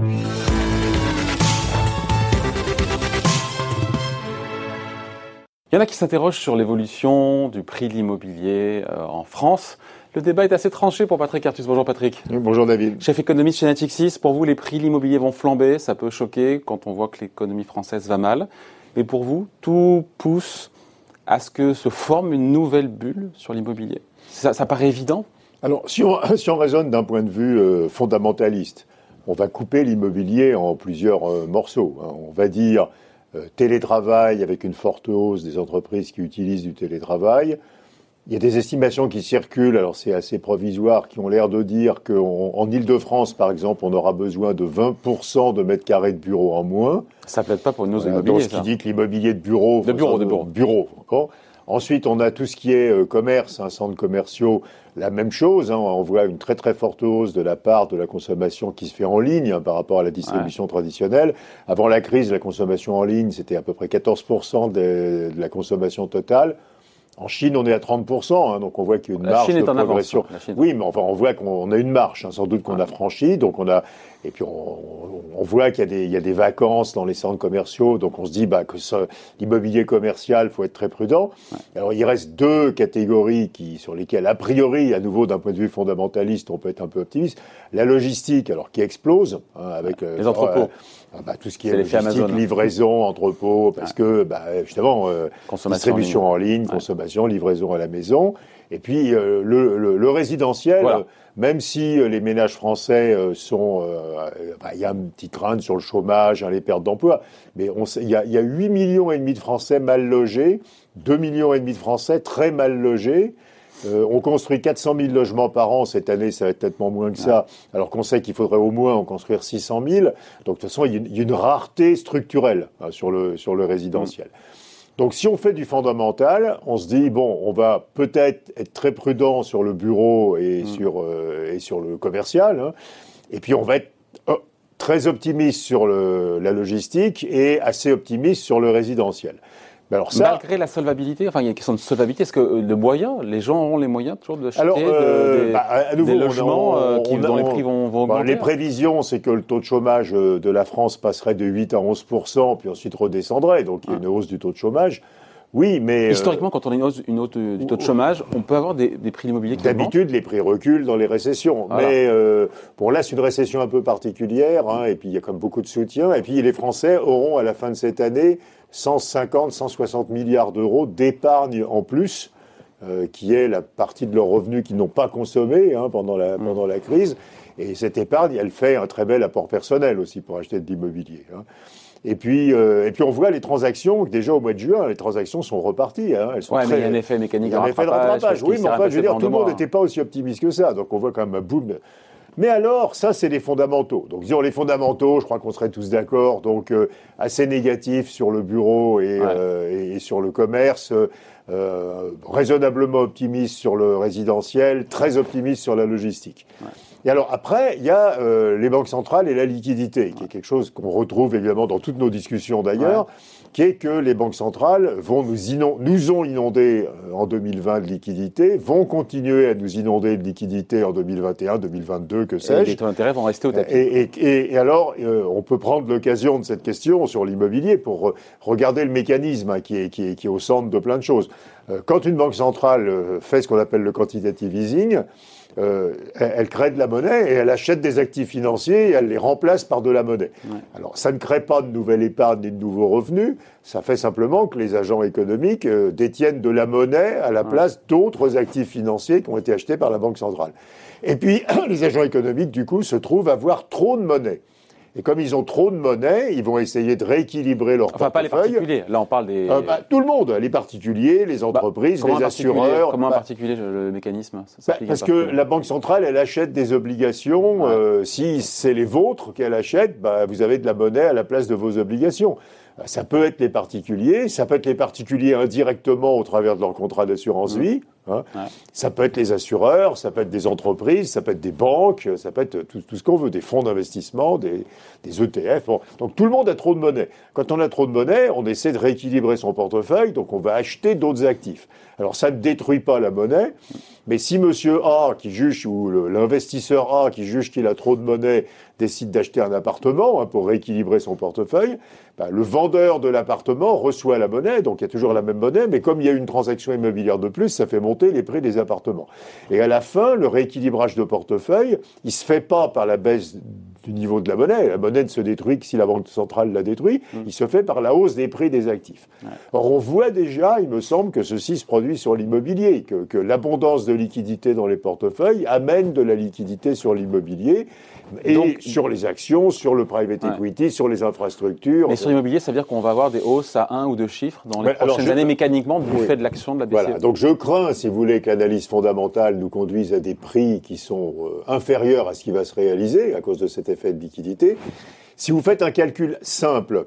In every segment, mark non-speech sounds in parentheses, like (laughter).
Il y en a qui s'interrogent sur l'évolution du prix de l'immobilier euh, en France. Le débat est assez tranché pour Patrick Artus. Bonjour Patrick. bonjour David. Chef économiste chez Natixis, pour vous les prix de l'immobilier vont flamber, ça peut choquer quand on voit que l'économie française va mal. Mais pour vous, tout pousse à ce que se forme une nouvelle bulle sur l'immobilier? Ça, paraît évident? Alors si on, (laughs) si on raisonne d'un point de vue euh, fondamentaliste, on va couper l'immobilier en plusieurs euh, morceaux. Hein. On va dire euh, télétravail avec une forte hausse des entreprises qui utilisent du télétravail. Il y a des estimations qui circulent, alors c'est assez provisoire, qui ont l'air de dire qu'en Ile-de-France, par exemple, on aura besoin de 20% de mètres carrés de bureaux en moins. Ça plaide pas pour nos immobiliers. ce qui dit que l'immobilier de bureaux... De bureaux, de bureaux. Bureaux, Ensuite, on a tout ce qui est euh, commerce, un centres commerciaux, la même chose. Hein. on voit une très très forte hausse de la part de la consommation qui se fait en ligne hein, par rapport à la distribution traditionnelle. Avant la crise, la consommation en ligne, c'était à peu près 14% de, la consommation totale. En Chine, on est à 30%, hein, donc on voit qu'il y a une marge de progression. oui, mais enfin, on voit qu'on a une marche, sans doute qu'on a franchi, donc on a et puis on, voit qu'il y, y, a des vacances dans les centres commerciaux, donc on se dit bah, que l'immobilier commercial, faut être très prudent. Alors il reste deux catégories qui, sur lesquelles, a priori, à nouveau d'un point de vue fondamentaliste, on peut être un peu optimiste. La logistique, alors qui explose, hein, avec euh, les entrepôts. Euh, ah, bah, tout ce qui est, logistique, livraison, entrepôt, parce que bah, justement, euh, distribution en ligne, consommation, livraison à la maison. Et puis le, le, le, résidentiel, même si euh, les ménages français euh, sont, euh, bah, il y a un petit crainte sur le chômage, hein, les pertes d'emploi, mais il y a, y a 8 millions et demi de Français mal logés, 2 millions et demi de Français très mal logés. on construit 400 000 logements par an. Cette année, ça va être peut-être moins que ça. Alors qu'on sait qu'il faudrait au moins en construire 600 000. Donc, de toute façon, il y a une, rareté structurelle hein, sur, le, sur le résidentiel. Donc si on fait du fondamental, on se dit bon, on va peut-être être très prudent sur le bureau et, mm. sur, euh, et sur le commercial, hein. et puis on va être euh, très optimiste sur le, la logistique et assez optimiste sur le résidentiel. Malgré la solvabilité, enfin il y a une question de solvabilité, est-ce que euh, le moyen, les gens auront les moyens toujours d'acheter euh, des, bah, logements euh, qui, dont les prix vont, vont bah, augmenter Les prévisions, c'est que le taux de chômage de la France passerait de 8 à 11% puis ensuite redescendrait, donc il y a une hausse du taux de chômage. Oui, mais historiquement, quand on a une hausse, une hausse du taux de chômage, on peut avoir des, des prix immobiliers qui D'habitude, les prix reculent dans les récessions, mais euh, bon là, c'est une récession un peu particulière, hein, et puis il y a comme beaucoup de soutien, et puis les Français auront à la fin de cette année 150, 160 milliards d'euros d'épargne en plus, euh, qui est la partie de leurs revenus qu'ils n'ont pas consommé hein, pendant, la, mmh. pendant la crise. Et cette épargne, elle fait un très bel apport personnel aussi pour acheter de l'immobilier. Hein. Et puis, euh, et puis on voit les transactions, déjà au mois de juin, les transactions sont reparties. Hein, elles sont ouais, mais il y a un effet mécanique il y a un effet de rattrapage. Oui, mais enfin, je veux dire, tout le monde n'était pas aussi optimiste que ça. Donc on voit quand même un boom. Mais alors, ça, c'est les fondamentaux. Donc, disons, les fondamentaux, je crois qu'on serait tous d'accord. Donc, euh, assez négatif sur le bureau et, euh, et sur le commerce. Raisonnablement optimiste sur le résidentiel, très optimiste sur la logistique. Ouais. Et alors après, il y a euh, les banques centrales et la liquidité, qui est quelque chose qu'on retrouve évidemment dans toutes nos discussions d'ailleurs, qui est que les banques centrales vont nous, nous ont inondé euh, en 2020 de liquidités, vont continuer à nous inonder de liquidités en 2021, 2022, que sais-je. Les taux d'intérêt vont rester au tapis. Et, et, et alors, euh, on peut prendre l'occasion de cette question sur l'immobilier pour regarder le mécanisme hein, qui, est, qui, est, qui, est, au centre de plein de choses. quand une banque centrale fait ce qu'on appelle le quantitative easing, euh, elle, crée de la monnaie et elle achète des actifs financiers et elle les remplace par de la monnaie. Alors ça ne crée pas de nouvelle épargne ni de nouveaux revenus, ça fait simplement que les agents économiques euh, détiennent de la monnaie à la place d'autres actifs financiers qui ont été achetés par la Banque centrale. Et puis (clears throat) les agents économiques, du coup, se trouvent à avoir trop de monnaie. Et comme ils ont trop de monnaie, ils vont essayer de rééquilibrer leur enfin, pas les particuliers. Là, on parle des. Euh, bah, tout le monde, les particuliers, les bah, entreprises, les assureurs. Comment en bah, particulier le mécanisme Parce que la Banque centrale, elle achète des obligations. Euh, si c'est les vôtres qu'elle achète, vous avez de la monnaie à la place de vos obligations. Ça peut être les particuliers, ça peut être les particuliers indirectement au travers de leur contrat d'assurance mmh. Hein. Ça peut être les assureurs, ça peut être des entreprises, ça peut être des banques, ça peut être tout, ce qu'on veut, des fonds d'investissement, des, ETF. Donc tout le monde a trop de monnaie. Quand on a trop de monnaie, on essaie de rééquilibrer son portefeuille, donc on va acheter d'autres actifs. Alors ça ne détruit pas la monnaie, mais si Monsieur A qui juge ou l'investisseur A qui juge qu'il a trop de monnaie décide d'acheter un appartement hein, pour rééquilibrer son portefeuille, bah, le vendeur de l'appartement reçoit la monnaie, donc il y a toujours la même monnaie, mais comme il y a une transaction immobilière de plus, ça fait monter les prix des appartements. Et à la fin, le rééquilibrage de portefeuille, il se fait pas par la baisse du niveau de la monnaie. La monnaie ne se détruit que si la Banque centrale la détruit. Mmh. Il se fait par la hausse des prix des actifs. Or, on voit déjà, il me semble, que ceci se produit sur l'immobilier, que, que l'abondance de liquidité dans les portefeuilles amène de la liquidité sur l'immobilier et sur les actions, sur le private equity, sur les infrastructures. Mais sur l'immobilier, ça veut dire qu'on va avoir des hausses à un ou deux chiffres dans les prochaines années mécaniquement du fait de l'action de la BCE. Voilà. Donc je crains, si vous voulez, que l'analyse fondamentale nous conduise à des prix qui sont euh, inférieurs à ce qui va se réaliser à cause de cet effet de liquidité. Si vous faites un calcul simple,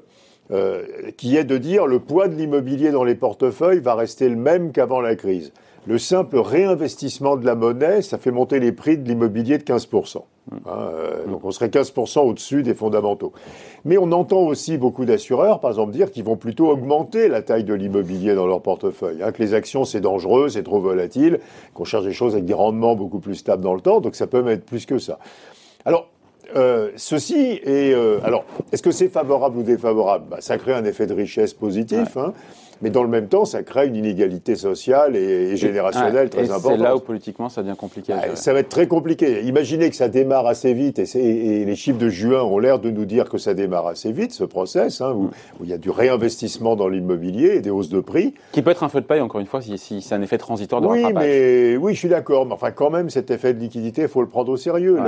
euh, qui est de dire le poids de l'immobilier dans les portefeuilles va rester le même qu'avant la crise le simple réinvestissement de la monnaie, ça fait monter les prix de l'immobilier de 15%. Hein, euh, donc on serait 15% au-dessus des fondamentaux. Mais on entend aussi beaucoup d'assureurs, par exemple, dire qu'ils vont plutôt augmenter la taille de l'immobilier dans leur portefeuille, hein, que les actions c'est dangereux, c'est trop volatile, qu'on cherche des choses avec des rendements beaucoup plus stables dans le temps, donc ça peut mettre plus que ça. Alors, euh, ceci est. Euh, alors, est-ce que c'est favorable ou défavorable? Bah, Ça crée un effet de richesse positif. Hein mais dans le même temps, ça crée une inégalité sociale et, générationnelle très importante. C'est là où politiquement ça devient compliqué. Bah, ça va être très compliqué. Imaginez que ça démarre assez vite, et, les chiffres de juin ont l'air de nous dire que ça démarre assez vite, ce process, hein, où, il y a du réinvestissement dans l'immobilier et des hausses de prix. Qui peut être un feu de paille, encore une fois, si, c'est un effet transitoire de oui, Mais, oui, je suis d'accord, mais enfin, quand même, cet effet de liquidité, il faut le prendre au sérieux.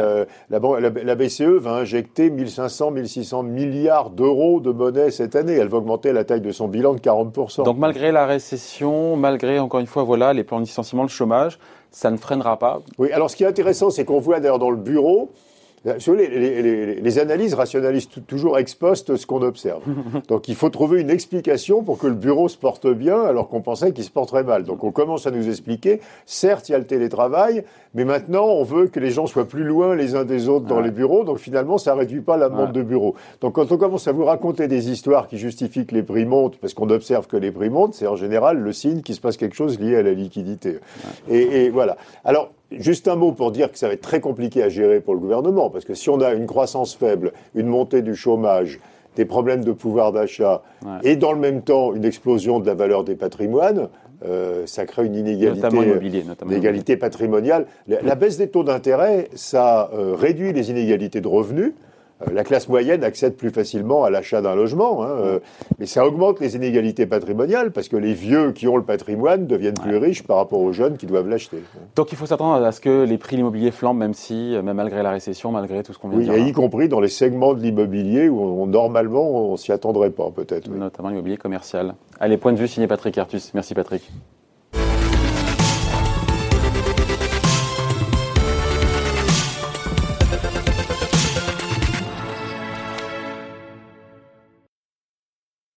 La, la, BCE va injecter 1500, 1600 milliards d'euros de monnaie cette année. Elle va augmenter la taille de son bilan de 40%. Donc malgré la récession, malgré encore une fois voilà les plans de licenciement, le chômage, ça ne freinera pas. Oui, alors ce qui est intéressant, c'est qu'on voit d'ailleurs dans le bureau les, les, analyses rationalisent toujours ex post ce qu'on observe. (laughs) Donc il faut trouver une explication pour que le bureau se porte bien alors qu'on pensait qu'il se porterait mal. Donc on commence à nous expliquer, certes il y a le télétravail, mais maintenant on veut que les gens soient plus loin les uns des autres dans les bureaux, donc finalement ça réduit pas la monte de bureaux. Donc quand on commence à vous raconter des histoires qui justifient que les prix montent, parce qu'on observe que les prix montent, c'est en général le signe qu'il se passe quelque chose lié à la liquidité. Et, et voilà. Alors Juste un mot pour dire que ça va être très compliqué à gérer pour le gouvernement, parce que si on a une croissance faible, une montée du chômage, des problèmes de pouvoir d'achat, et dans le même temps une explosion de la valeur des patrimoines, euh, ça crée une inégalité, patrimoniale. La, baisse des taux d'intérêt, ça euh, réduit les inégalités de revenus, la classe moyenne accède plus facilement à l'achat d'un logement, hein, euh, mais ça augmente les inégalités patrimoniales parce que les vieux qui ont le patrimoine deviennent plus riches par rapport aux jeunes qui doivent l'acheter. Donc il faut s'attendre à ce que les prix de l'immobilier flambent, même si, même malgré la récession, malgré tout ce qu'on vient de dire. Oui, y compris dans les segments de l'immobilier où normalement on s'y attendrait pas, peut-être. Notamment l'immobilier commercial. Allez, point de vue signé Patrick Artus. Merci Patrick.